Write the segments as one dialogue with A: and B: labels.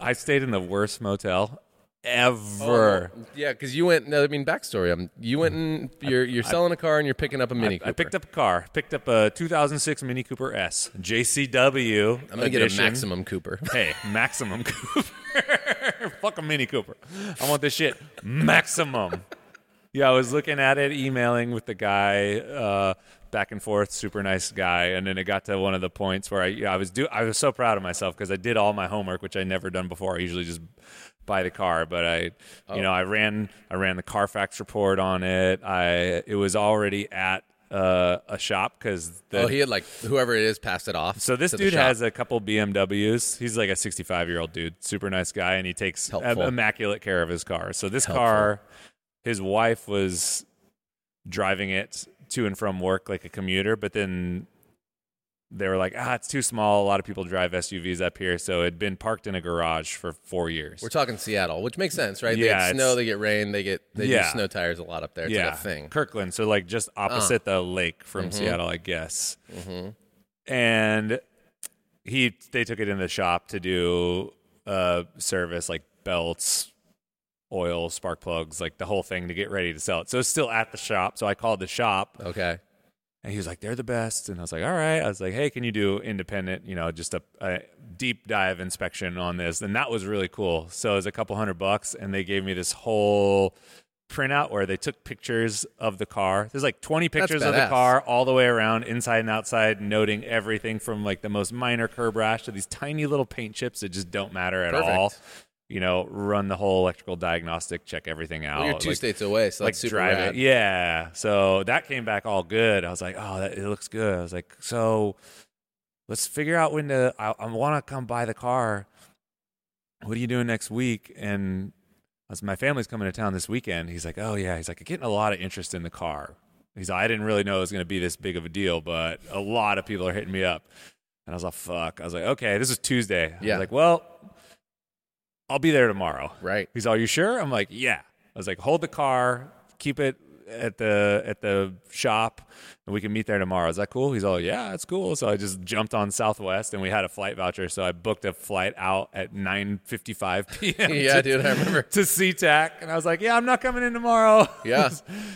A: I stayed in the worst motel ever.
B: Yeah, because you went. No, I mean backstory. Um, you went and you're you're selling a car and you're picking up a Mini.
A: I, I picked up a car. Picked up a 2006 Mini Cooper S JCW.
B: I'm gonna get a. Maximum Cooper.
A: Hey, maximum Cooper. Fuck a Mini Cooper. I want this shit maximum. Yeah, I was looking at it, emailing with the guy, uh, back and forth. Super nice guy, and then it got to one of the points where I, yeah, I was do. I was so proud of myself because I did all my homework, which I never done before. I usually just buy the car, but I, you know, I ran, I ran the Carfax report on it. I, it was already at uh, a shop because
B: Oh, he had like whoever it is passed it off.
A: so this dude has a couple BMWs. He's like a 65 year old dude, super nice guy, and he takes immaculate care of his car. So this
B: Helpful.
A: car, his wife was driving it to and from work like a commuter, but then they were like, ah, it's too small. A lot of people drive SUVs up here, so it had been parked in a garage for four years.
B: We're talking Seattle, which makes sense, right? They
A: Yeah,
B: get snow, they get rain, they get they
A: Yeah.
B: do snow tires a lot up there. It's
A: yeah,
B: like thing. Uh.
A: Kirkland, so like just opposite the lake from
B: Mm-hmm.
A: Seattle, I guess. And he they took it in the shop to do uh service like belts, oil, spark plugs, like the whole thing to get ready to sell it. So it's still at the shop. So I called the shop
B: Okay.
A: and he was like, "They're the best." And I was like, "All right." I was like, "Hey, can you do independent? You know, just a, a deep dive inspection on this?" And that was really cool. So it was a couple hundred bucks, and they gave me this whole printout where they took pictures of the car. There's like 20 pictures of the car all the way around, inside and outside, noting everything from like the most minor curb rash to these tiny little paint chips that just don't matter at
B: Perfect.
A: all. You know, run the whole electrical diagnostic, check everything out.
B: Well, you're two
A: like-
B: states away, so
A: like drive
B: rad.
A: it. Yeah. So that came back all good. I was like, oh, that, it looks good. I was like, so let's figure out when to. I, I want to come buy the car. What are you doing next week? And I was, my family's coming to town this weekend. He's like, oh yeah. He's like, getting a lot of interest in the car. He's like, I didn't really know it was going to be this big of a deal, but a lot of people are hitting me up. And I was like, fuck. I was like, okay, this is Tuesday. I
B: Yeah.
A: was like, well, I'll be there tomorrow.
B: Right.
A: He's all, you sure? I'm like, yeah. I was like, hold the car, keep it at the at the shop, and we can meet there tomorrow. Is that cool? He's all, yeah, it's cool. So I just jumped on Southwest, and we had a flight voucher, so I booked a flight out at 9:55 p.m.
B: yeah,
A: to,
B: dude, I remember.
A: to SeaTac, and I was like, yeah, I'm not coming in tomorrow.
B: Yeah,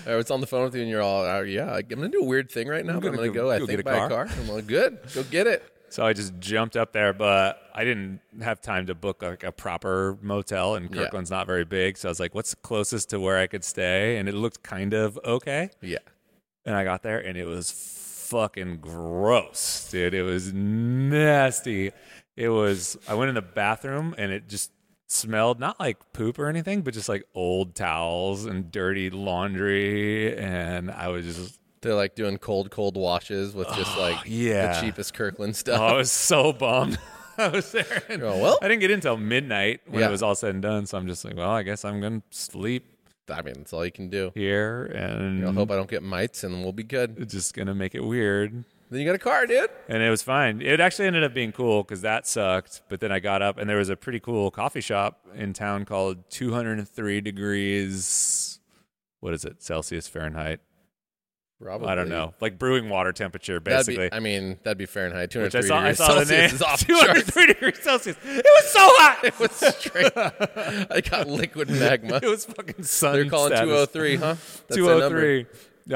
B: I was on the phone with you, and you're all, uh, "Yeah, I'm gonna do a weird thing right now. but I'm
A: gonna
B: gonna
A: go-
B: go. I think
A: a
B: buy
A: car."
B: a car. I'm like, good, go get it.
A: So I just jumped up there, but I didn't have time to book like a proper motel, and
B: Yeah.
A: Kirkland's not very big. So I was like, what's closest to where I could stay? And it looked kind of okay.
B: Yeah,
A: And I got there and it was fucking gross, dude. It was nasty. It was, I went in the bathroom and it just smelled not like poop or anything, but just like old towels and dirty laundry. And I was just,
B: they're like doing cold, cold washes with just like
A: yeah.
B: the cheapest Kirkland stuff.
A: oh, I was so bummed. I was there. And
B: Oh, well.
A: I didn't get in until midnight when
B: Yeah.
A: it was all said and done. So I'm just like, well, I guess I'm to sleep
B: I mean, that's all you can do.
A: here and
B: I hope I don't get mites, and we'll be good.
A: it's just to make it weird.
B: Then you got a car, dude.
A: and it was fine. It actually ended up being cool because that sucked. But then I got up and there was a pretty cool coffee shop in town called 203 degrees. What is it? Celsius Fahrenheit?
B: Probably.
A: I don't know. Like brewing water temperature, basically.
B: be, I mean, that'd be Fahrenheit. Two
A: which I saw. I
B: degrees
A: saw
B: Celsius is off the charts.
A: 203 degrees Celsius. It was so hot.
B: It was straight. I got liquid magma.
A: It was fucking sun.
B: They're calling
A: status.
B: two hundred three, huh? That's their number.
A: 203.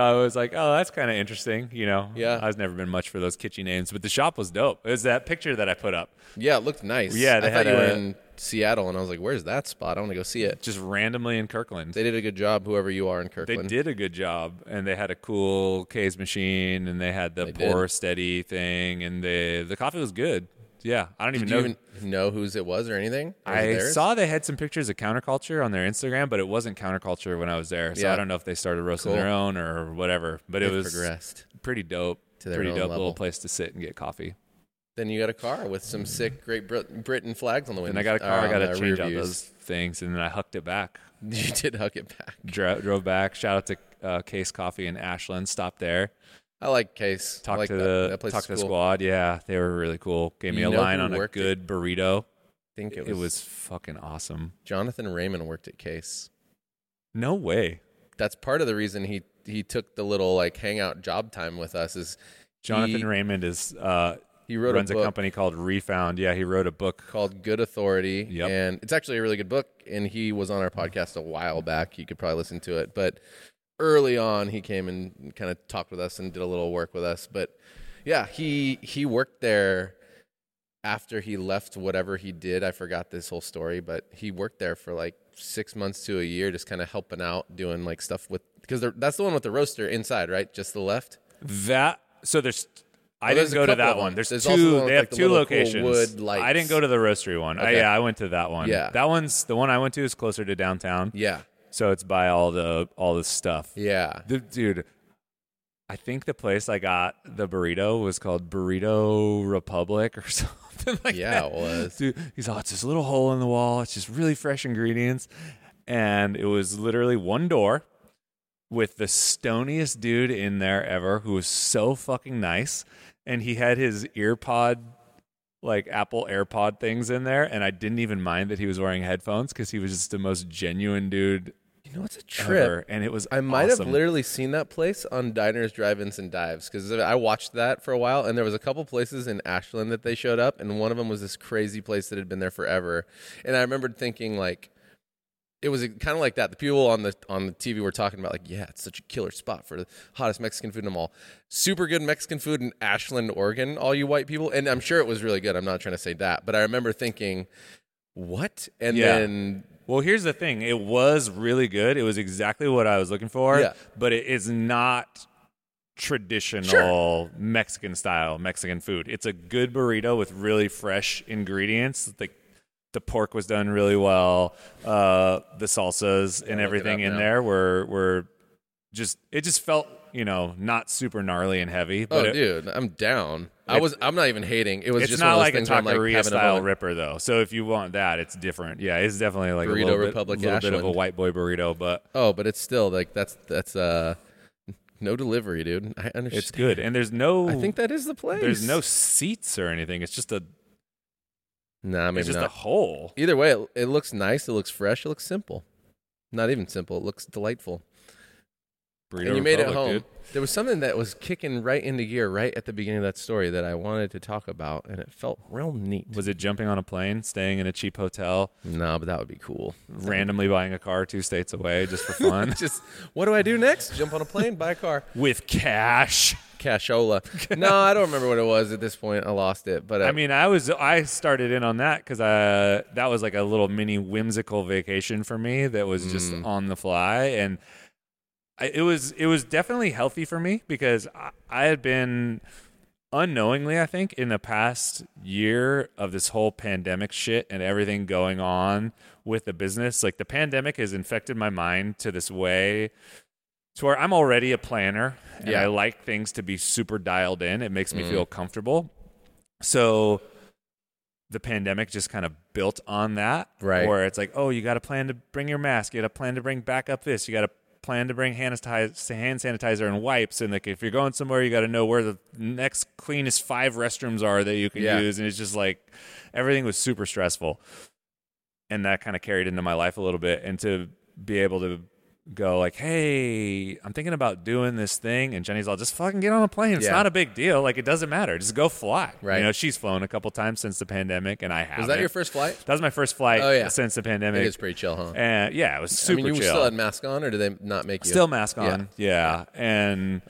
A: I was like, oh, that's kind of interesting. You know,
B: Yeah.
A: I was never been much for those kitschy names, but the shop was dope. It was that picture that I put up.
B: Yeah, it looked nice.
A: Yeah, they
B: I thought
A: had
B: you were
A: a-
B: in Seattle, and I was like, "Where's that spot? I want to go see it."
A: just randomly in Kirkland.
B: They did a good job, whoever you are in Kirkland.
A: They did a good job, and they had a cool case machine, and they had the
B: They did.
A: Poursteady thing, and the the coffee was good. Yeah, I don't even
B: Did
A: know.
B: you even know whose it was or anything? Was
A: I saw they had some pictures of Counter Culture on their Instagram, but it wasn't Counter Culture when I was there. So
B: Yeah.
A: I don't know if they started roasting
B: Cool.
A: their own or whatever. But it
B: They've
A: was
B: progressed.
A: pretty dope.
B: To their
A: pretty dope
B: level.
A: little place to sit and get coffee.
B: Then you got a car with some sick Great Brit- Britain flags on the window.
A: And I got a car. I got to
B: uh,
A: change out
B: views.
A: those things, and then I hucked it back.
B: You did huck it back.
A: Dro- drove back. Shout out to uh, Case Coffee in Ashland. Stopped there.
B: I like Case. I
A: Talked
B: like
A: to
B: that.
A: the
B: that place
A: talked
B: is
A: to the squad. Yeah, they were really cool. Gave me
B: You
A: a line on a
B: it?
A: good burrito.
B: I think it was,
A: It was fucking awesome.
B: Jonathan Raymond worked at Case.
A: No way.
B: That's part of the reason he he took the little like hangout job time with us is
A: Jonathan
B: he-
A: Raymond is uh,
B: He wrote
A: runs a,
B: book.
A: company called Refound. Yeah, he wrote a book.
B: called Good Authority.
A: Yep.
B: And it's actually a really good book. And he was on our podcast a while back. You could probably listen to it. But early on, he came and kind of talked with us and did a little work with us. But yeah, he he worked there after he left whatever he did. I forgot this whole story, but he worked there for like six months to a year, just kind of helping out, doing like stuff with because that's the one with the roaster inside, right? Just the left.
A: That so there's. I
B: Oh,
A: didn't go to that one. There's,
B: There's
A: two.
B: one with,
A: They have
B: like, the
A: two
B: little cool
A: locations.
B: wood lights.
A: I didn't go to the roastery one. I,
B: Okay.
A: yeah, I went to that one.
B: Yeah.
A: that one's the one I went to is closer to downtown.
B: Yeah,
A: So it's by all the all the stuff.
B: yeah.
A: The, dude, I think the place I got the burrito was called Burrito Republic or something like
B: Yeah,
A: that.
B: it was.
A: Dude, he's oh, it's this little hole in the wall. It's just really fresh ingredients, and it was literally one door with the stoniest dude in there ever, who was so fucking nice, and he had his earpod. Like Apple AirPod things in there, and I didn't even mind that he was wearing headphones because he was just the most genuine dude
B: You know, it's a trip.
A: ever, and it was
B: I might
A: awesome.
B: have literally seen that place on Diners, Drive-ins, and Dives because I watched that for a while, and there was a couple places in Ashland that they showed up, and one of them was this crazy place that had been there forever. And I remembered thinking like, it was kind of like that. The people on the on the TV were talking about like, yeah, it's such a killer spot for the hottest Mexican food in the mall. Super good Mexican food in Ashland, Oregon. All you white people, and I'm sure it was really good. I'm not trying to say that, but I remember thinking, what? And
A: Yeah.
B: then
A: Well, here's the thing. It was really good. It was exactly what I was looking for.
B: Yeah.
A: But it is not traditional Mexican style Mexican food. It's a good burrito with really fresh ingredients. Like the pork was done really well. Uh, the salsas and everything in
B: now.
A: there were were just it just felt, you know, not super gnarly and heavy. But
B: oh,
A: it-
B: dude, I'm down. I was. I'm not even hating. It was
A: it's
B: just
A: not
B: one of those
A: like a
B: where like,
A: taqueria
B: having a
A: style ripper though. So if you want that, it's different. Yeah, it's definitely like
B: Burrito
A: a little,
B: Republic
A: bit, little bit of a white boy burrito, but
B: Oh, but it's still like that's that's uh no delivery, dude. I understand.
A: it's good. And there's no
B: I think that is the place.
A: there's no seats or anything. It's just a
B: Nah, maybe
A: it's just
B: not.
A: a hole.
B: Either way, it, it looks nice. It looks fresh. It looks simple. Not even simple. It looks delightful.
A: Burrito
B: and you made it
A: Republic,
B: home.
A: dude.
B: There was something that was kicking right into gear right at the beginning of that story that I wanted to talk about, and it felt real neat.
A: Was it jumping on a plane, staying in a cheap hotel,
B: no, but that would be cool.
A: randomly buying a car two states away just for fun
B: Just what do I do next? Jump on a plane, buy a car.
A: with cash?
B: cashola. no, I don't remember what it was at this point. I lost it. But uh,
A: I mean, I was I started in on that because I that was like a little mini whimsical vacation for me that was just
B: Mm.
A: on the fly, and I, it was it was definitely healthy for me because I, I had been unknowingly, I think, in the past year of this whole pandemic shit and everything going on with the business. Like the pandemic has infected my mind to this way to where I'm already a planner and
B: Yeah.
A: I like things to be super dialed in. It makes me
B: Mm.
A: feel comfortable. So the pandemic just kind of built on that.
B: Right.
A: Where it's like, oh, you got to plan to bring your mask. You got to plan to bring back up this. You got to plan to bring hand sanitizer, hand sanitizer and wipes. And like, if you're going somewhere, you got to know where the next cleanest five restrooms are that you can
B: Yeah.
A: use. And it's just like everything was super stressful. And that kind of carried into my life a little bit. And to be able to go like, hey, I'm thinking about doing this thing, and Jenny's all, just fucking get on a plane. It's
B: Yeah.
A: not a big deal. Like it doesn't matter. Just go fly.
B: Right.
A: You know, she's flown a couple times since the pandemic, and I have.
B: was that your first flight?
A: That was my first flight
B: Oh, yeah.
A: since the pandemic.
B: I think it's pretty chill, huh?
A: and yeah, it was
B: I
A: super
B: mean, you
A: chill.
B: still had mask on, or did they not make you?
A: Still mask
B: Yeah.
A: on. Yeah. And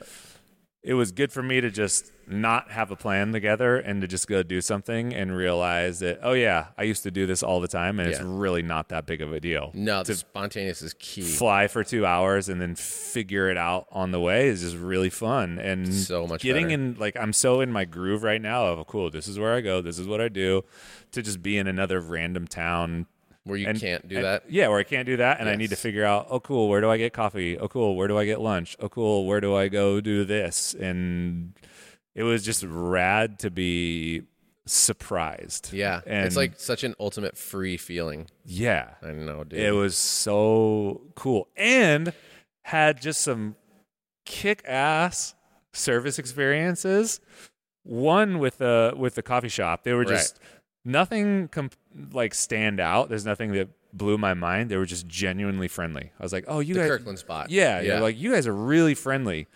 A: it was good for me to just not have a plan together and to just go do something and realize that, oh, yeah, I used to do this all the time and it's really not that big of a deal.
B: No, the spontaneous is key.
A: Fly for two hours and then figure it out on the way is just really fun. And
B: So much
A: getting
B: better.
A: in, like, I'm so in my groove right now of, cool, this is where I go, this is what I do, to just be in another random town
B: Where you
A: and-
B: can't do
A: and-
B: that.
A: Yeah, where I can't do that, and I need to figure out. Oh, cool. Where do I get coffee? Oh, cool. Where do I get lunch? Oh, cool. Where do I go do this? And it was just rad to be surprised.
B: Yeah,
A: and
B: it's like such an ultimate free feeling.
A: yeah,
B: I know, dude.
A: it was so cool, and had just some kick ass service experiences. One with the with the coffee shop, they were
B: Right.
A: just nothing com- like stand out. There's nothing that blew my mind. They were just genuinely friendly. I was like, oh, you
B: the
A: guys,
B: Kirkland spot.
A: yeah.
B: yeah,
A: like you guys are really friendly,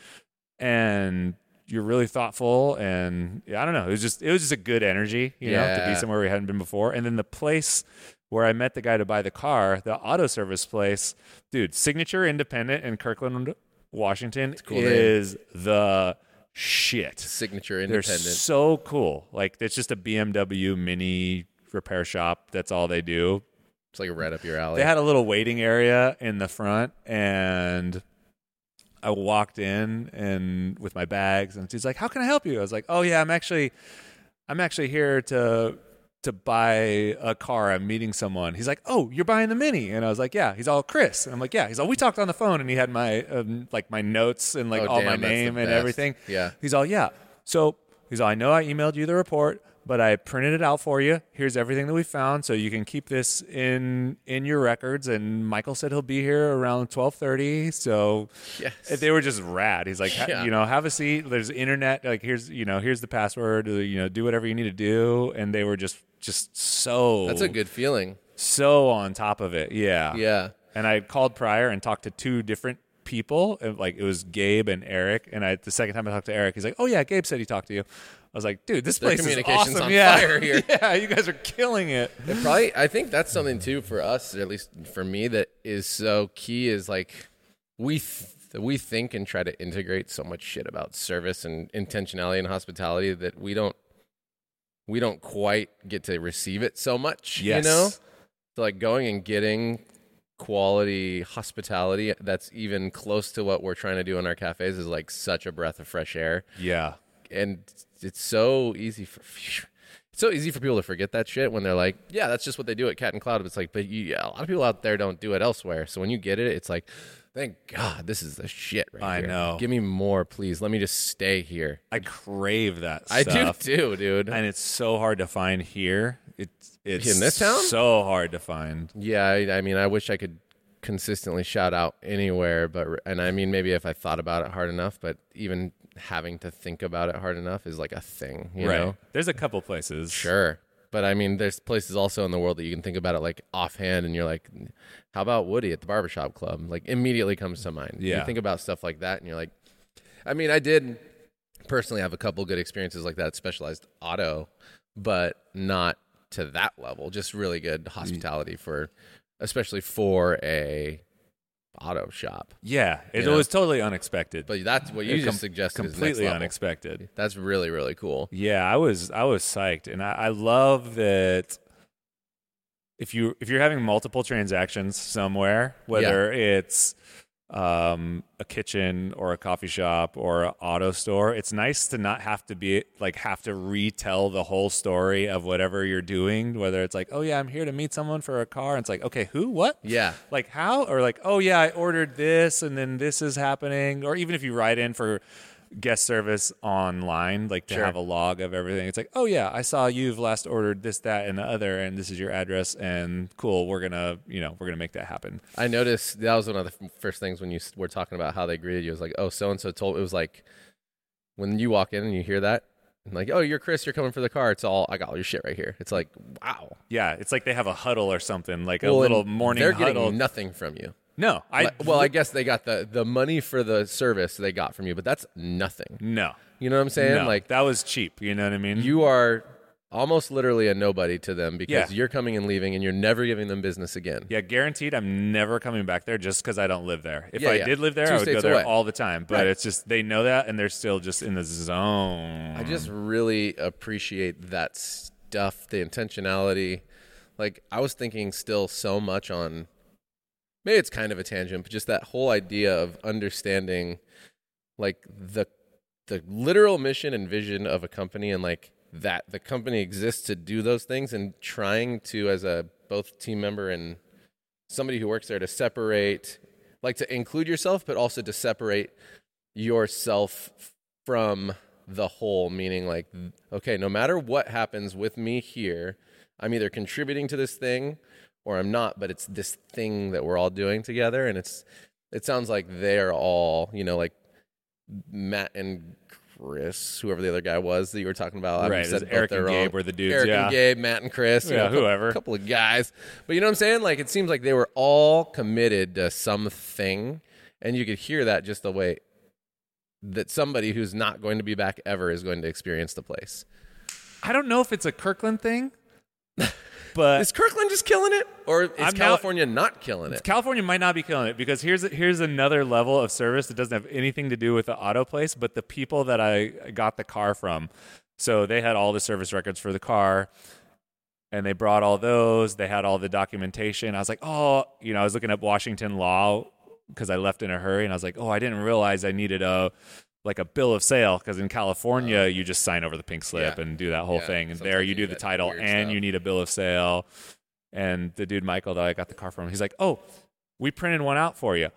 A: and you're really thoughtful and yeah, I don't know. It was just it was just a good energy, you know, to be somewhere we hadn't been before. And then the place where I met the guy to buy the car, the auto service place, dude, Signature Independent in Kirkland, Washington
B: cool name.
A: is the shit.
B: Signature Independent.
A: They're so cool. Like it's just a BMW mini repair shop. That's all they do.
B: It's like right up your alley.
A: They had a little waiting area in the front, and I walked in and with my bags, and she's like, "How can I help you?" I was like, "Oh yeah, I'm actually, I'm actually here to." To buy a car, I'm meeting someone. He's like, "Oh, you're buying the Mini," and I was like, "Yeah." He's all Chris, and I'm like, "Yeah." He's all, "We talked on the phone," and he had my um, like my notes and like
B: Oh,
A: all
B: damn,
A: my name and
B: best.
A: everything.
B: Yeah.
A: He's all, "Yeah." So he's all, "I know I emailed you the report, but I printed it out for you. Here's everything that we found, so you can keep this in in your records." And Michael said he'll be here around twelve thirty. So
B: Yes.
A: they were just rad. He's like,
B: Yeah.
A: you know, have a seat. There's internet. Like here's you know here's the password. Uh, you know, do whatever you need to do. And they were just just so
B: That's a good feeling.
A: so on top of it. Yeah.
B: Yeah.
A: And I called prior and talked to two different people. and, Like it was Gabe and Eric. And I the second time I talked to Eric, he's like, "Oh yeah, Gabe said he talked to you." I was like, "Dude, this
B: Their
A: place is
B: communication's
A: awesome.
B: on
A: yeah.
B: fire here.
A: yeah, you guys are killing it.
B: It probably I think that's something too for us, at least for me, that is so key is like we th- we think and try to integrate so much shit about service and intentionality and hospitality that we don't we don't quite get to receive it so much.
A: Yes.
B: You know? So like going and getting quality hospitality that's even close to what we're trying to do in our cafes is like such a breath of fresh air
A: Yeah.
B: And it's so easy for it's so easy for people to forget that shit when they're like, yeah, that's just what they do at Cat and Cloud. But it's like, but you, yeah, a lot of people out there don't do it elsewhere. So when you get it, it's like, thank God, this is the shit right
A: I
B: here.
A: know.
B: Give me more, please. Let me just stay here.
A: I crave that
B: I
A: stuff.
B: do too, dude.
A: And it's so hard to find here. It's it's
B: In this town?
A: so hard to find.
B: yeah, I, I mean, I wish I could consistently shout out anywhere, but and I mean, maybe if I thought about it hard enough, but even having to think about it hard enough is like a thing, you
A: right.
B: know.
A: There's a couple places.
B: Sure. But I mean, there's places also in the world that you can think about it like offhand, and you're like, how about Woody at the barbershop club? Like, immediately comes to mind.
A: Yeah.
B: You think about stuff like that, and you're like, I mean, I did personally have a couple good experiences like that at Specialized Auto, but not to that level. Just really good hospitality for, especially for a auto shop.
A: Yeah. It was totally unexpected.
B: But that's what you
A: It
B: just
A: com-
B: suggested.
A: completely unexpected.
B: That's really, really cool.
A: Yeah, I was I was psyched, and I, I love that. If you if you're having multiple transactions somewhere, whether it's um, a kitchen or a coffee shop or an auto store, it's nice to not have to be like have to retell the whole story of whatever you're doing. Whether it's like, oh yeah, I'm here to meet someone for a car, and it's like, okay, who, what,
B: Yeah.
A: like how or like oh yeah i ordered this and then this is happening or even if you write in for guest service online like to
B: Sure.
A: have a log of everything it's like oh yeah i saw you've last ordered this that and the other and this is your address and cool we're gonna you know we're gonna make that happen
B: I noticed that was one of the f- first things when you s- were talking about how they greeted you. It was like, oh, so and so told. It was like when you walk in and you hear that, like, oh, you're Chris. You're coming for the car. It's all I got all your shit right here. It's like, wow.
A: yeah it's like they have a huddle or something like a
B: Well,
A: little morning
B: They're
A: huddle
B: getting nothing from you.
A: No i
B: well, I guess they got the the money for the service they got from you, but that's nothing.
A: no
B: You know what I'm saying?
A: no,
B: Like
A: that was cheap you know what i mean
B: you are almost literally a nobody to them because
A: Yeah.
B: you're coming and leaving, and you're never giving them business again.
A: Yeah, guaranteed. I'm never coming back there just because I don't live there. If
B: Yeah,
A: I
B: yeah.
A: did live there,
B: Two
A: I would go there
B: away.
A: all the time. But
B: Right.
A: it's just they know that, and they're still just in the zone.
B: I just really appreciate that stuff, the intentionality. Like I was thinking still so much on maybe it's kind of a tangent, but just that whole idea of understanding like the the literal mission and vision of a company and like that the company exists to do those things and trying to as a both team member and somebody who works there to separate like to include yourself but also to separate yourself from the whole meaning like okay no matter what happens with me here i'm either contributing to this thing or i'm not but it's this thing that we're all doing together and it's it sounds like they're all you know like matt and chris whoever the other guy was that you were talking about
A: Right,
B: obviously
A: it was
B: said
A: Eric and Gabe
B: own-
A: were the dudes,
B: eric
A: yeah.
B: and gabe matt and chris you
A: Yeah,
B: know, a couple of guys but you know what i'm saying like it seems like they were all committed to something and you could hear that just the way that somebody who's not going to be back ever is going to experience the place.
A: I don't know if it's a Kirkland thing, but
B: Is Kirkland just killing it, or is
A: I'm
B: California not killing it?
A: California might not be killing it because here's here's another level of service that doesn't have anything to do with the auto place, but the people that I got the car from. So they had all the service records for the car, and they brought all those. They had all the documentation. I was like, oh, you know, I was looking up Washington law because I left in a hurry, and I was like, oh, I didn't realize I needed a like a bill of sale because in California uh, you just sign over the pink slip
B: Yeah.
A: and do that whole
B: Yeah,
A: thing, and there
B: you
A: you do the title and
B: stuff.
A: you need a bill of sale. And the dude Michael that I got the car from, he's like, "Oh, we printed one out for you."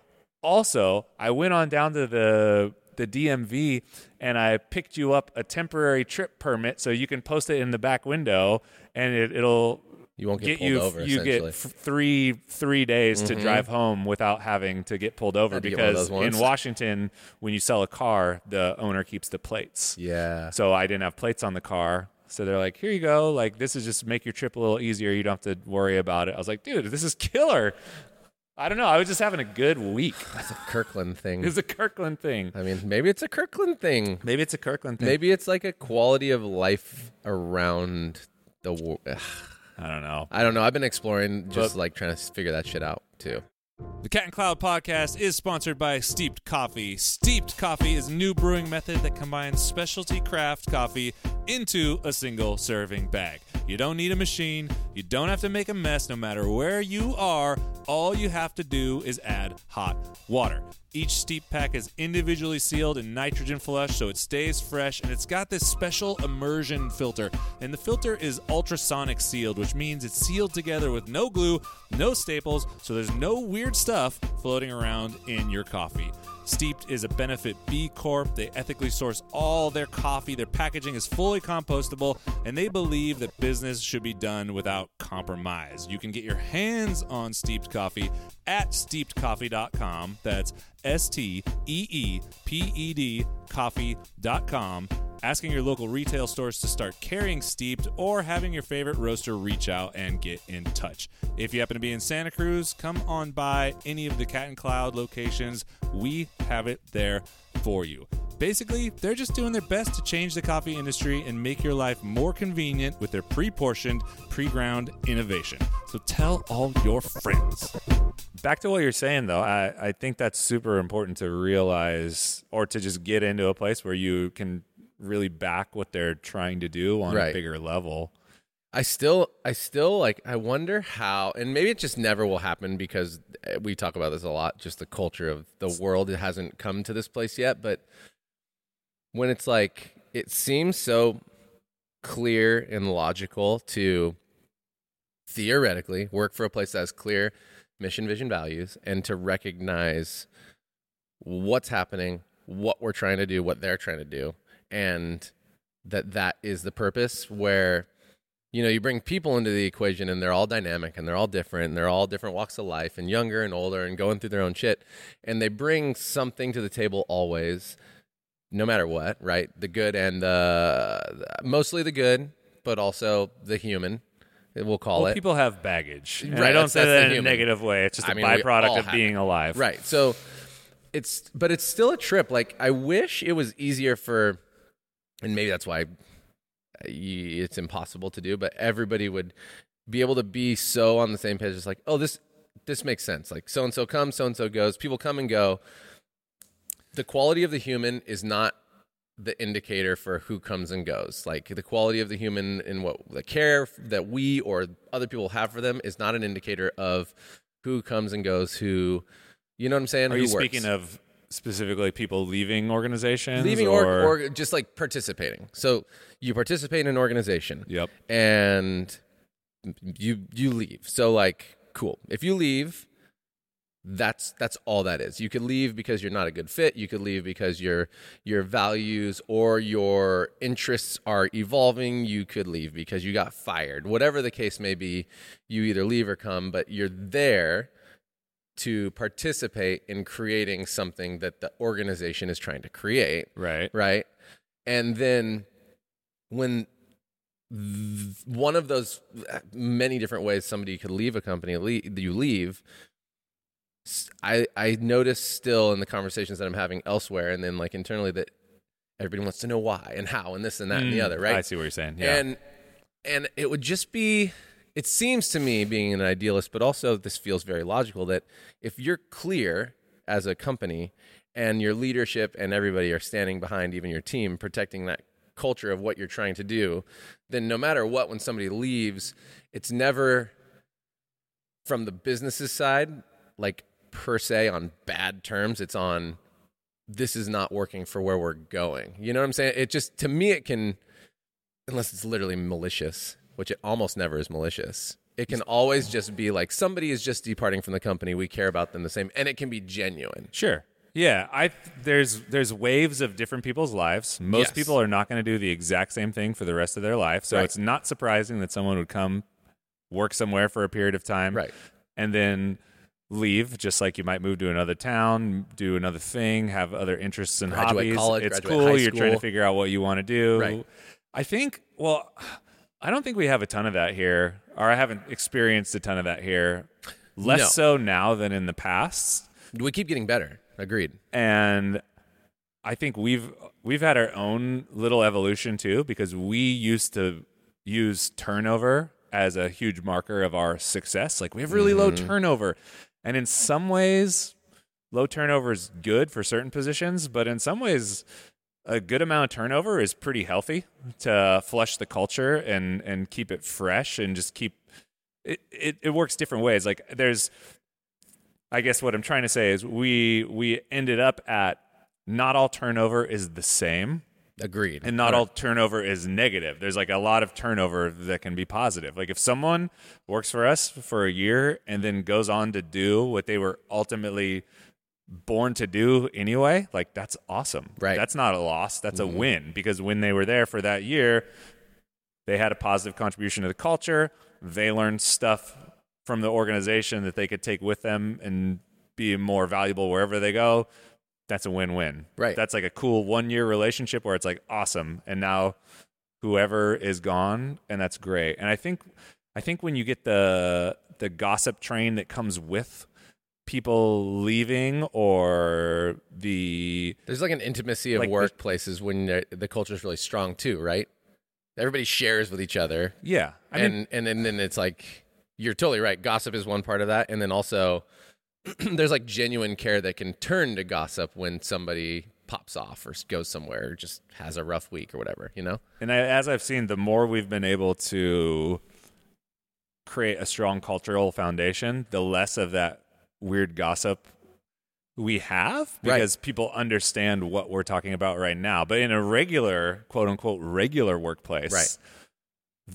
A: Also, I went on down to the the DMV and I picked you up a temporary trip permit so you can post it in the back window and it, it'll
B: You won't get,
A: get
B: pulled
A: you
B: over.
A: you get f- three three days to mm-hmm. drive home without having to get pulled over
B: Had to get one of
A: because in Washington when you sell a car the owner keeps the plates.
B: yeah.
A: So I didn't have plates on the car. So they're like, here you go. Like, this is just make your trip a little easier. You don't have to worry about it. I was like, dude, this is killer. I don't know. I was just having a good week.
B: It's a Kirkland thing.
A: It's a Kirkland thing.
B: I mean, maybe it's a Kirkland thing.
A: Maybe it's a Kirkland thing.
B: Maybe it's like a quality of life around the world.
A: I don't know.
B: I don't know. I've been exploring, just
A: But-
B: like trying to figure that shit out too.
C: The Cat and Cloud podcast is sponsored by Steeped Coffee. Steeped Coffee is a new brewing method that combines specialty craft coffee into a single serving bag. You don't need a machine, you don't have to make a mess no matter where you are. All you have to do is add hot water. Each steep pack is individually sealed in nitrogen flush so it stays fresh and it's got this special immersion filter. And the filter is ultrasonic sealed, which means it's sealed together with no glue, no staples, so there's no weird stuff floating around in your coffee. Steeped is a benefit B Corp. They ethically source all their coffee. Their packaging is fully compostable, and they believe that business should be done without compromise. You can get your hands on steeped coffee at steepedcoffee.com. That's S T E E P E D coffee.com. Asking your local retail stores to start carrying steeped or having your favorite roaster reach out and get in touch. If you happen to be in Santa Cruz, come on by any of the Cat and Cloud locations. We have it there for you. Basically, they're just doing their best to change the coffee industry and make your life more convenient with their pre portioned, pre ground innovation. So tell all your friends.
A: Back to what you're saying, though, I, I think that's super important to realize or to just get into a place where you can really back what they're trying to do on a bigger level.
B: I still, I still like. I wonder how, and maybe it just never will happen because eh, we talk about this a lot. Just the culture of the world it hasn't come to this place yet. But when it's like, it seems so clear and logical to theoretically work for a place that has clear mission, vision, values, and to recognize what's happening, what we're trying to do, what they're trying to do, and that that is the purpose where you know you bring people into the equation and they're all dynamic and they're all different and they're all different walks of life and younger and older and going through their own shit and they bring something to the table always no matter what right the good and the mostly the good but also the human we'll call
A: Well,
B: it
A: people have baggage. And
B: Right,
A: I don't say that in a negative way. It's just
B: I
A: a
B: mean,
A: byproduct of being
B: it.
A: alive.
B: Right. So it's but it's still a trip. Like I wish it was easier for and maybe that's why uh, it's impossible to do, but everybody would be able to be so on the same page. It's like, oh, this this makes sense. Like so and so comes, so and so goes. People come and go. The quality of the human is not the indicator for who comes and goes. Like the quality of the human and what the care that we or other people have for them is not an indicator of who comes and goes. Who, you know what I'm saying?
A: Are
B: who
A: you
B: works.
A: speaking of specifically people leaving organizations?
B: leaving or, or just like participating? So you participate in an organization
A: Yep.
B: and you you leave. So like cool. If you leave, that's that's all that is. You could leave because you're not a good fit. You could leave because your your values or your interests are evolving. You could leave because you got fired. Whatever the case may be, you either leave or come, but you're there to participate in creating something that the organization is trying to create
A: Right.
B: right? And then when th- one of those many different ways somebody could leave a company, le- you leave. I I notice still in the conversations that I'm having elsewhere, and then like internally that everybody wants to know why and how and this and that and the other, right?
A: Mm, I see what you're saying. Yeah.
B: And and it would just be it seems to me being an idealist, but also this feels very logical that if you're clear as a company and your leadership and everybody are standing behind even your team protecting that culture of what you're trying to do, then no matter what when somebody leaves, it's never from the business's side like per se on bad terms, it's on this is not working for where we're going. You know what I'm saying? It just to me it can unless it's literally malicious, which it almost never is malicious. It can always just be like somebody is just departing from the company. We care about them the same, and it can be genuine.
A: Sure. Yeah, I there's there's waves of different people's lives. Most
B: Yes.
A: people are not going to do the exact same thing for the rest of their life. So
B: Right.
A: it's not surprising that someone would come work somewhere for a period of time
B: Right.
A: and then leave just like you might move to another town, do another thing, have other interests and
B: Graduate
A: hobbies.
B: college,
A: it's
B: graduate
A: cool.
B: high
A: You're trying to
B: school.
A: figure out what you want to do.
B: Right.
A: I think well I don't think we have a ton of that here, or I haven't experienced a ton of that here. Less
B: No.
A: so now than in the past
B: We keep getting better. Agreed.
A: and I think we've we've had our own little evolution too because we used to use turnover as a huge marker of our success. Like we have really low mm-hmm. turnover, and in some ways, low turnover is good for certain positions, but in some ways. A good amount of turnover is pretty healthy to flush the culture and, and keep it fresh and just keep it, it, it works different ways. Like there's I guess what I'm trying to say is we we ended up at not all turnover is the same
B: Agreed.
A: and not all turnover is negative. There's like a lot of turnover that can be positive. Like if someone works for us for a year and then goes on to do what they were ultimately born to do anyway, like that's awesome.
B: Right. Mm-hmm.
A: That's not a loss. That's a win because when they were there for that year, they had a positive contribution to the culture. They learned stuff from the organization that they could take with them and be more valuable wherever they go. That's a win-win.
B: Right.
A: That's like a cool one-year relationship where it's like awesome, and now whoever is gone, and that's great. And I think, I think when you get the the gossip train that comes with people leaving or the
B: There's like an intimacy of
A: Like,
B: workplaces when the- culture is really strong too, right? Everybody shares with each other,
A: yeah, I
B: and,
A: mean,
B: and and then it's like you're totally right. Gossip is one part of that, and then also there's like genuine care that can turn to gossip when somebody pops off or goes somewhere or just has a rough week or whatever. You know?
A: And I, as I've seen, the more we've been able to create a strong cultural foundation, the less of that weird gossip we have
B: Right.
A: because people understand what we're talking about right now. But in a regular, quote unquote, regular workplace,
B: Right.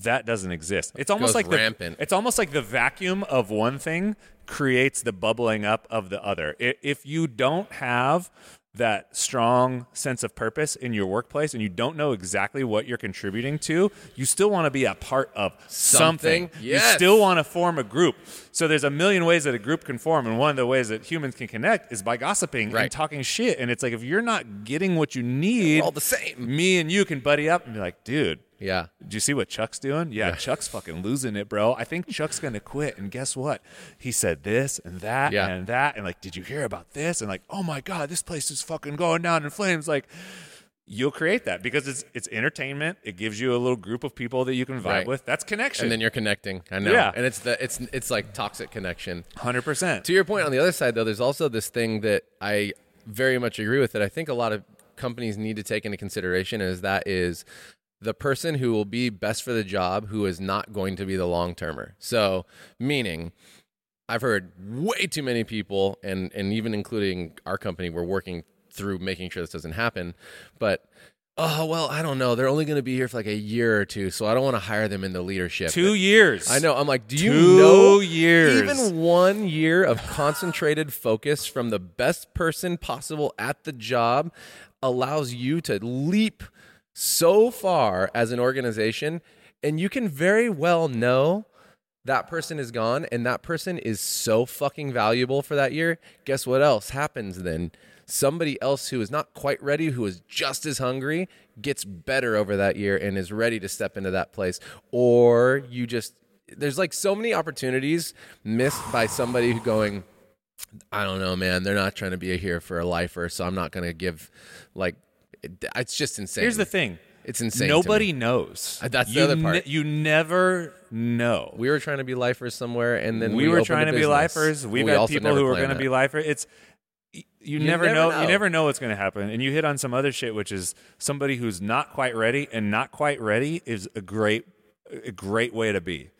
A: that doesn't exist. It's almost
B: Goes
A: like
B: rampant.
A: The, it's almost like the vacuum of one thing creates the bubbling up of the other. If you don't have that strong sense of purpose in your workplace and you don't know exactly what you're contributing to, you still want to be a part of something.
B: Something.
A: You still want to form a group. So there's a million ways that a group can form, and one of the ways that humans can connect is by gossiping and talking shit. And it's like if you're not getting what you need,
B: We're all the same.
A: me and you can buddy up and be like, dude,
B: Yeah.
A: did you see what Chuck's doing? Yeah, Chuck's fucking losing it, bro. I think Chuck's gonna quit. And guess what? He said this and that
B: Yeah.
A: and that. And like, did you hear about this? And like, oh my god, this place is fucking going down in flames. Like, you'll create that because it's it's entertainment. It gives you a little group of people that you can vibe
B: Right.
A: with. That's connection.
B: And then you're connecting. I know.
A: Yeah.
B: And it's the it's it's like toxic connection.
A: hundred percent.
B: To your point, on the other side, though, there's also this thing that I very much agree with that I think a lot of companies need to take into consideration is that is the person who will be best for the job who is not going to be the long termer. So, meaning, I've heard way too many people, and and even including our company, we're working through making sure this doesn't happen, but. Oh well, I don't know. They're only going to be here for like a year or two, so I don't want to hire them in the leadership.
A: Two years.
B: I know. I'm like, do you
A: Two
B: know
A: years.
B: Even one year of concentrated focus from the best person possible at the job allows you to leap so far as an organization, and you can very well know that person is gone and that person is so fucking valuable for that year. Guess what else happens then? Somebody else who is not quite ready, who is just as hungry, gets better over that year and is ready to step into that place. Or you just, there's like so many opportunities missed by somebody who going, I don't know, man. They're not trying to be a here for a lifer, so I'm not going to give like it, it's just insane.
A: Here's the thing.
B: It's insane.
A: Nobody knows.
B: Uh, that's the
A: you
B: other part.
A: you never know.
B: We were trying to be lifers somewhere, and then
A: we,
B: we,
A: were trying to be lifers. We've
B: We
A: had people who are going to be lifer. It's y- you, never,
B: never
A: know,
B: know.
A: You never know what's going to happen, and you hit on some other shit, which is somebody who's not quite ready, and not quite ready is a great, a great way to be.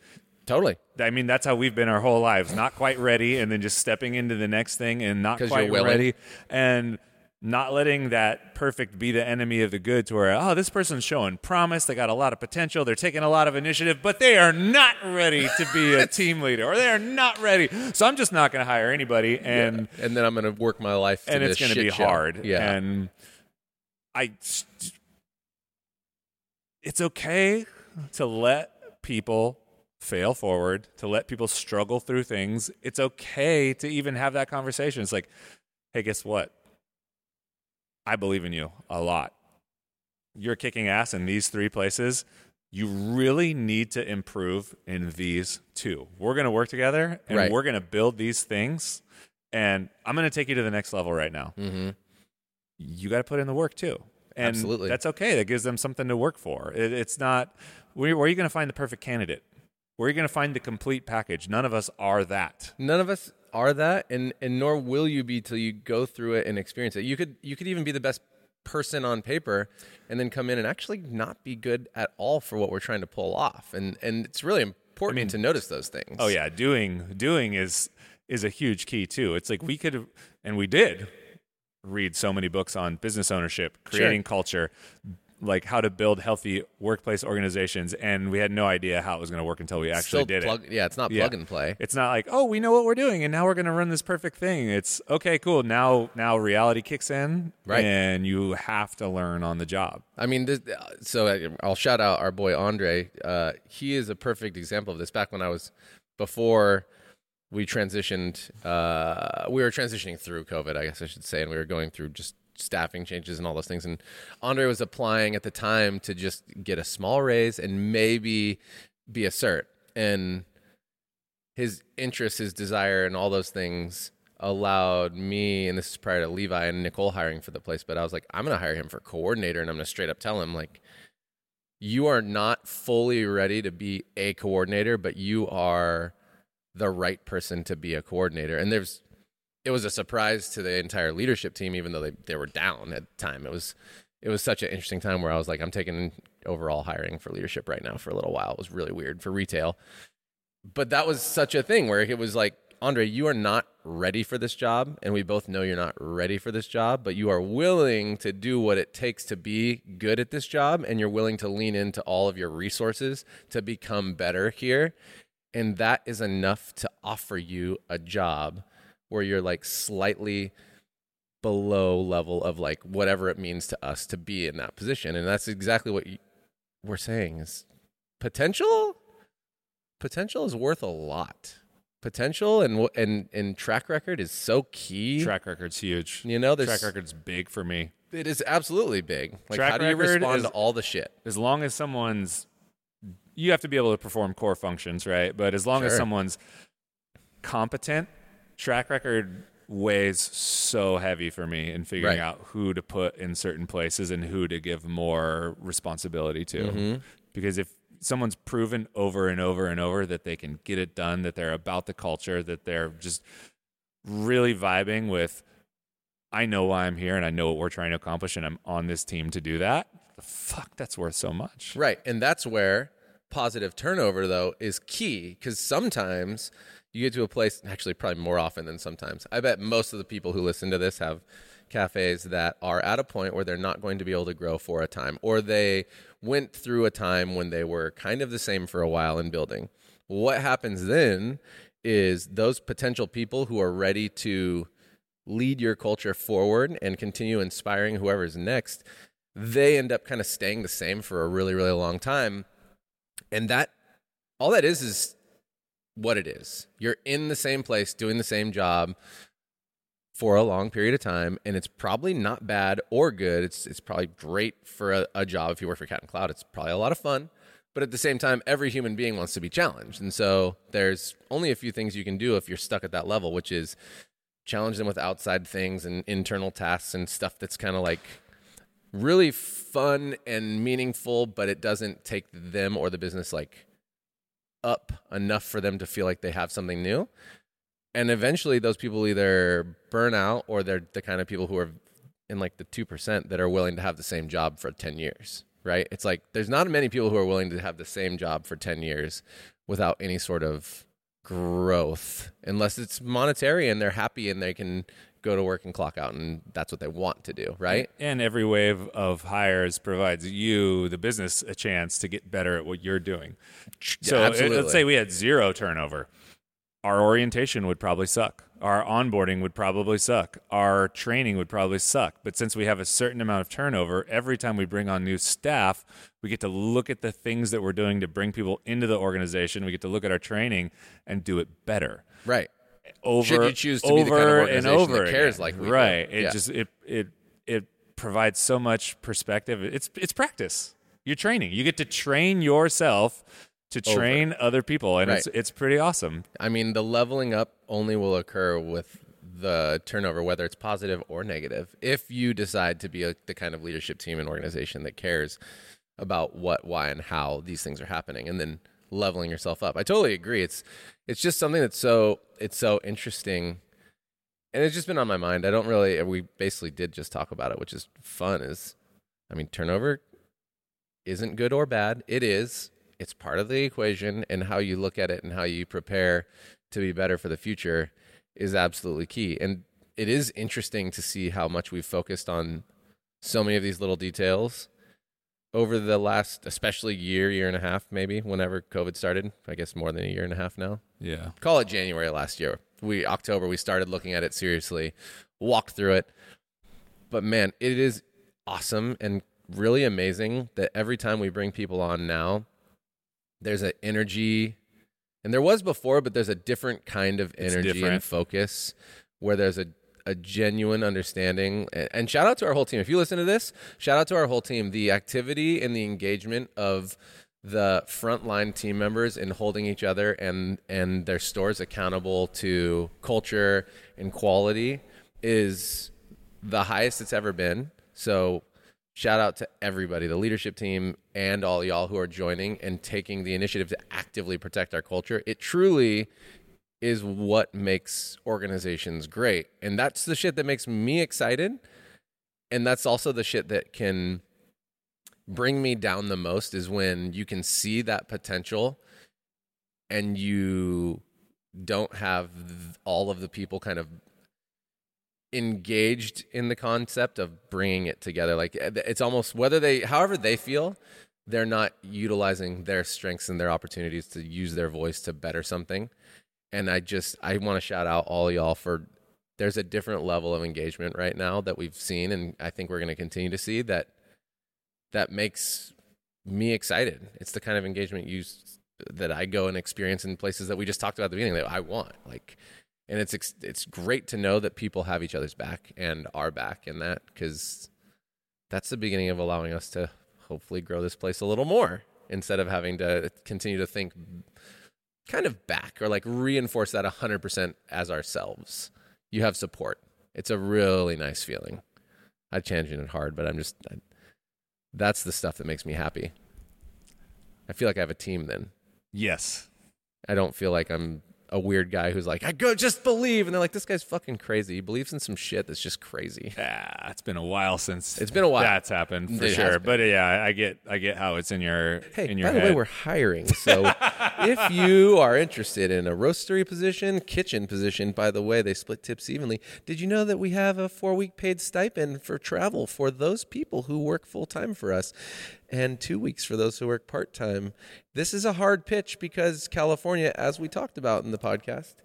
B: Totally.
A: I mean, that's how we've been our whole lives. Not quite ready, and then just stepping into the next thing, and not quite ready, and not letting that perfect be the enemy of the good. To where oh, this person's showing promise. They got a lot of potential. They're taking a lot of initiative, but they are not ready to be a team leader, or they are not ready. So I'm just not going to hire anybody, and
B: And then I'm going to work my life,
A: and it's
B: going to
A: be
B: show.
A: hard.
B: Yeah.
A: and I. It's okay to let people fail forward, to let people struggle through things. It's okay to even have that conversation. It's like, hey, guess what? I believe in you a lot. You're kicking ass in these three places. You really need to improve in these two. We're going to work together and
B: Right.
A: we're going to build these things. And I'm going to take you to the next level right now.
B: mm-hmm.
A: You got to put in the work too. And
B: Absolutely.
A: That's okay. That gives them something to work for. It, it's not, where, where are you going to find the perfect candidate? Where are you going to find the complete package? None of us are that.
B: None of us are that, and and nor will you be till you go through it and experience it. You could you could even be the best person on paper, and then come in and actually not be good at all for what we're trying to pull off. And and it's really important to notice those things.
A: Oh yeah, doing doing is is a huge key too. It's like we could and we did read so many books on business ownership, creating culture, like how to build healthy workplace organizations, and we had no idea how it was going to work until we actually
B: Still
A: did
B: plug,
A: it.
B: Yeah, it's not
A: Yeah.
B: plug and play.
A: It's not like, oh, we know what we're doing, and now we're going to run this perfect thing. It's okay, cool. Now, now reality kicks in,
B: Right.
A: And you have to learn on the job.
B: I mean, this, so I- I'll shout out our boy Andre. Uh, he is a perfect example of this. Back when I was before we transitioned, uh, we were transitioning through COVID, I guess I should say, and we were going through just staffing changes and all those things. And Andre was applying at the time to just get a small raise and maybe be a cert. And his interest, his desire, and all those things allowed me, and this is prior to Levi and Nicole hiring for the place, but I was like, I'm going to hire him for coordinator, and I'm going to straight up tell him, like, you are not fully ready to be a coordinator, but you are the right person to be a coordinator. And there's, it was a surprise to the entire leadership team, even though they, they were down at the time. It was, it was such an interesting time where I was like, I'm taking overall hiring for leadership right now for a little while. It was really weird for retail but that was such a thing where it was like andre you are not ready for this job and we both know you're not ready for this job but you are willing to do what it takes to be good at this job and you're willing to lean into all of your resources to become better here and that is enough to offer you a job where you're like slightly below level of like whatever it means to us to be in that position and that's exactly what you, we're saying is potential potential is worth a lot. Potential and and and track record is so key.
A: Track record's huge.
B: you know, there's
A: Track record's big for me.
B: it is absolutely big. Like,
A: Track
B: how do you respond
A: is-
B: to all the shit?
A: as long as someone's you have to be able to perform core functions right but as long as someone's competent track record weighs so heavy for me in figuring
B: Right.
A: out who to put in certain places and who to give more responsibility to
B: Mm-hmm.
A: because if someone's proven over and over and over that they can get it done that they're about the culture that they're just really vibing with I know why I'm here and I know what we're trying to accomplish and I'm on this team to do that. Fuck, that's worth so much.
B: Right, and that's where positive turnover though is key because sometimes you get to a place. Actually, probably more often than sometimes. I bet most of the people who listen to this have cafes that are at a point where they're not going to be able to grow for a time, or they went through a time when they were kind of the same for a while in building. What happens then is those potential people who are ready to lead your culture forward and continue inspiring whoever's next, they end up kind of staying the same for a really, really long time. And that, all that is, is what it is. You're in the same place, doing the same job for a long period of time, and it's probably not bad or good. It's it's probably great for a, a job if you work for Cat and Cloud. It's probably a lot of fun, but at the same time, every human being wants to be challenged, and so there's only a few things you can do if you're stuck at that level, which is challenge them with outside things and internal tasks and stuff that's kind of like really fun and meaningful, but it doesn't take them or the business like up enough for them to feel like they have something new. And eventually, those people either burn out or they're the kind of people who are in like the 2% that are willing to have the same job for 10 years, right? It's like there's not many people who are willing to have the same job for 10 years without any sort of growth, unless it's monetary and they're happy and they can go to work and clock out and that's what they want to do, right?
A: And every wave of hires provides you, the business, a chance to get better at what you're doing. So uh,
B: absolutely.
A: let's say we had zero turnover. Our orientation would probably suck. Our onboarding would probably suck. Our training would probably suck. But since we have a certain amount of turnover, every time we bring on new staff, we get to look at the things that we're doing to bring people into the organization. We get to look at our training and do it better
B: Right.
A: Over
B: Should you choose to be the
A: over
B: kind of
A: and over
B: that cares
A: again.
B: like we do.
A: right it
B: Yeah.
A: just it it it provides so much perspective it's it's practice you're training you get to train yourself to
B: Over.
A: train other people and
B: Right.
A: it's it's pretty awesome
B: I mean, the leveling up only will occur with the turnover, whether it's positive or negative, if you decide to be a, the kind of leadership team and organization that cares about what, why, and how these things are happening, and then leveling yourself up. I totally agree. It's it's just something that's so it's so interesting, and it's just been on my mind. I don't really. We basically did just talk about it, which is fun. Is I mean, turnover isn't good or bad. It is. It's part of the equation, and how you look at it and how you prepare to be better for the future is absolutely key. And it is interesting to see how much we've focused on so many of these little details over the last, especially year, year and a half, maybe whenever COVID started. I guess more than a year and a half now
A: yeah
B: call it January last year. We October we started looking at it seriously, walked through it. But man, it is awesome and really amazing that every time we bring people on now, there's an energy and there was before, but there's a different kind of energy and focus where there's a a genuine understanding and, shout out to our whole team. If you listen to this, shout out to our whole team. The activity and the engagement of the frontline team members in holding each other and and their stores accountable to culture and quality is the highest it's ever been. So shout out to everybody, the leadership team and all y'all who are joining and taking the initiative to actively protect our culture. It truly is what makes organizations great. And that's the shit that makes me excited. And that's also the shit that can bring me down the most is when you can see that potential and you don't have all of the people kind of engaged in the concept of bringing it together like eh, it's almost whether they however they feel they're not utilizing their strengths and their opportunities to use their voice to better something and i just i want to shout out all y'all for there's a different level of engagement right now that we've seen and i think we're going to continue to see that that makes me excited. It's the kind of engagement you that i go and experience in places that we just talked about at the beginning that i want like and it's it's great to know that people have each other's back and our back in that because that's the beginning of allowing us to hopefully grow this place a little more instead of having to continue to think kind of back or like reinforce that 100% as ourselves. You have support. It's a really nice feeling. I changing it hard but i'm just I, that's the stuff that makes me happy. I feel like i have a team then.
A: Yes.
B: I don't feel like I'm a weird guy who's like, I go just believe, and they're like, this guy's fucking crazy. He believes in some shit that's just crazy.
A: yeah it's been a while since
B: It's been a while.
A: that's happened for
B: It
A: sure but yeah i get i get how it's in your
B: Hey,
A: in your
B: by the way, we're hiring. So if you are interested in a roastery position, kitchen position, by the way, they split tips evenly. Did you know that we have a four week paid stipend for travel for those people who work full time for us and two weeks for those who work part time? This is a hard pitch because California, as we talked about in the podcast,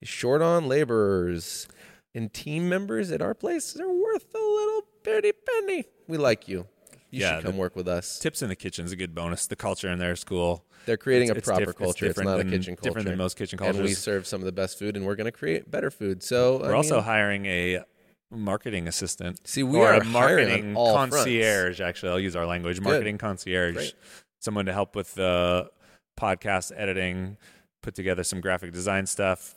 B: is short on laborers. And team members at our place are worth a little bitty penny. We like you. You
A: Yeah,
B: should come work with us.
A: tips in the kitchen is a good bonus the culture in their school
B: They're creating
A: It's-
B: a
A: it's
B: proper
A: diff-
B: culture. It's,
A: different
B: not a kitchen culture.
A: different than most kitchen cultures.
B: And we serve some of the best food, and we're going to create better food. So
A: We're also
B: mean,
A: hiring a marketing assistant.
B: See, we are
A: a marketing
B: all fronts.
A: concierge. Actually, I'll use our language. Marketing concierge.
B: Great.
A: Someone to help with the podcast editing, put together some graphic design stuff,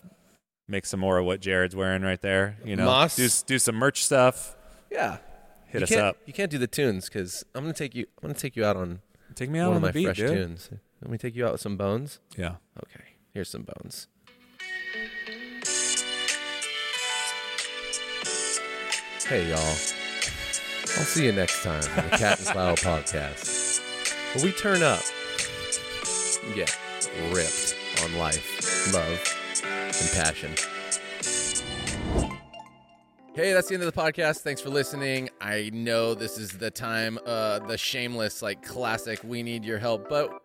A: make some more of what Jared's wearing right there. You know,
B: Moss.
A: do do some merch stuff.
B: Yeah.
A: Hit
B: you
A: us
B: can't,
A: up.
B: You can't do the tunes because I'm gonna take you. I'm gonna take you out on
A: Take me out
B: one
A: on
B: of my
A: beat,
B: fresh
A: dude.
B: tunes. Let me take you out with some bones.
A: Yeah.
B: Okay, here's some bones. Hey y'all. I'll see you next time on the Cat and Cloud podcast. Where we turn up get ripped on life, love, and passion. Hey, that's the end of the podcast. Thanks for listening. I know this is the time, uh, the shameless, like classic, we need your help, but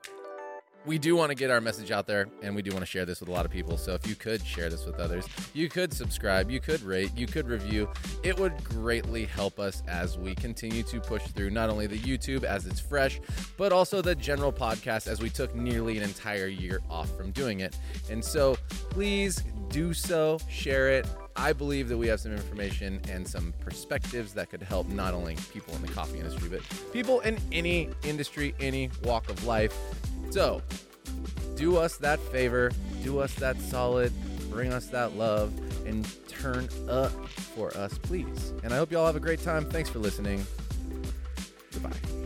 B: we do want to get our message out there and we do want to share this with a lot of people. So if you could share this with others, you could subscribe, you could rate, you could review. It would greatly help us as we continue to push through not only the YouTube as it's fresh, but also the general podcast as we took nearly an entire year off from doing it. And so please do so, share it. I believe that we have some information and some perspectives that could help not only people in the coffee industry, but people in any industry, any walk of life. So, do us that favor, do us that solid, bring us that love, and turn up for us, please. And I hope you all have a great time. Thanks for listening. Goodbye.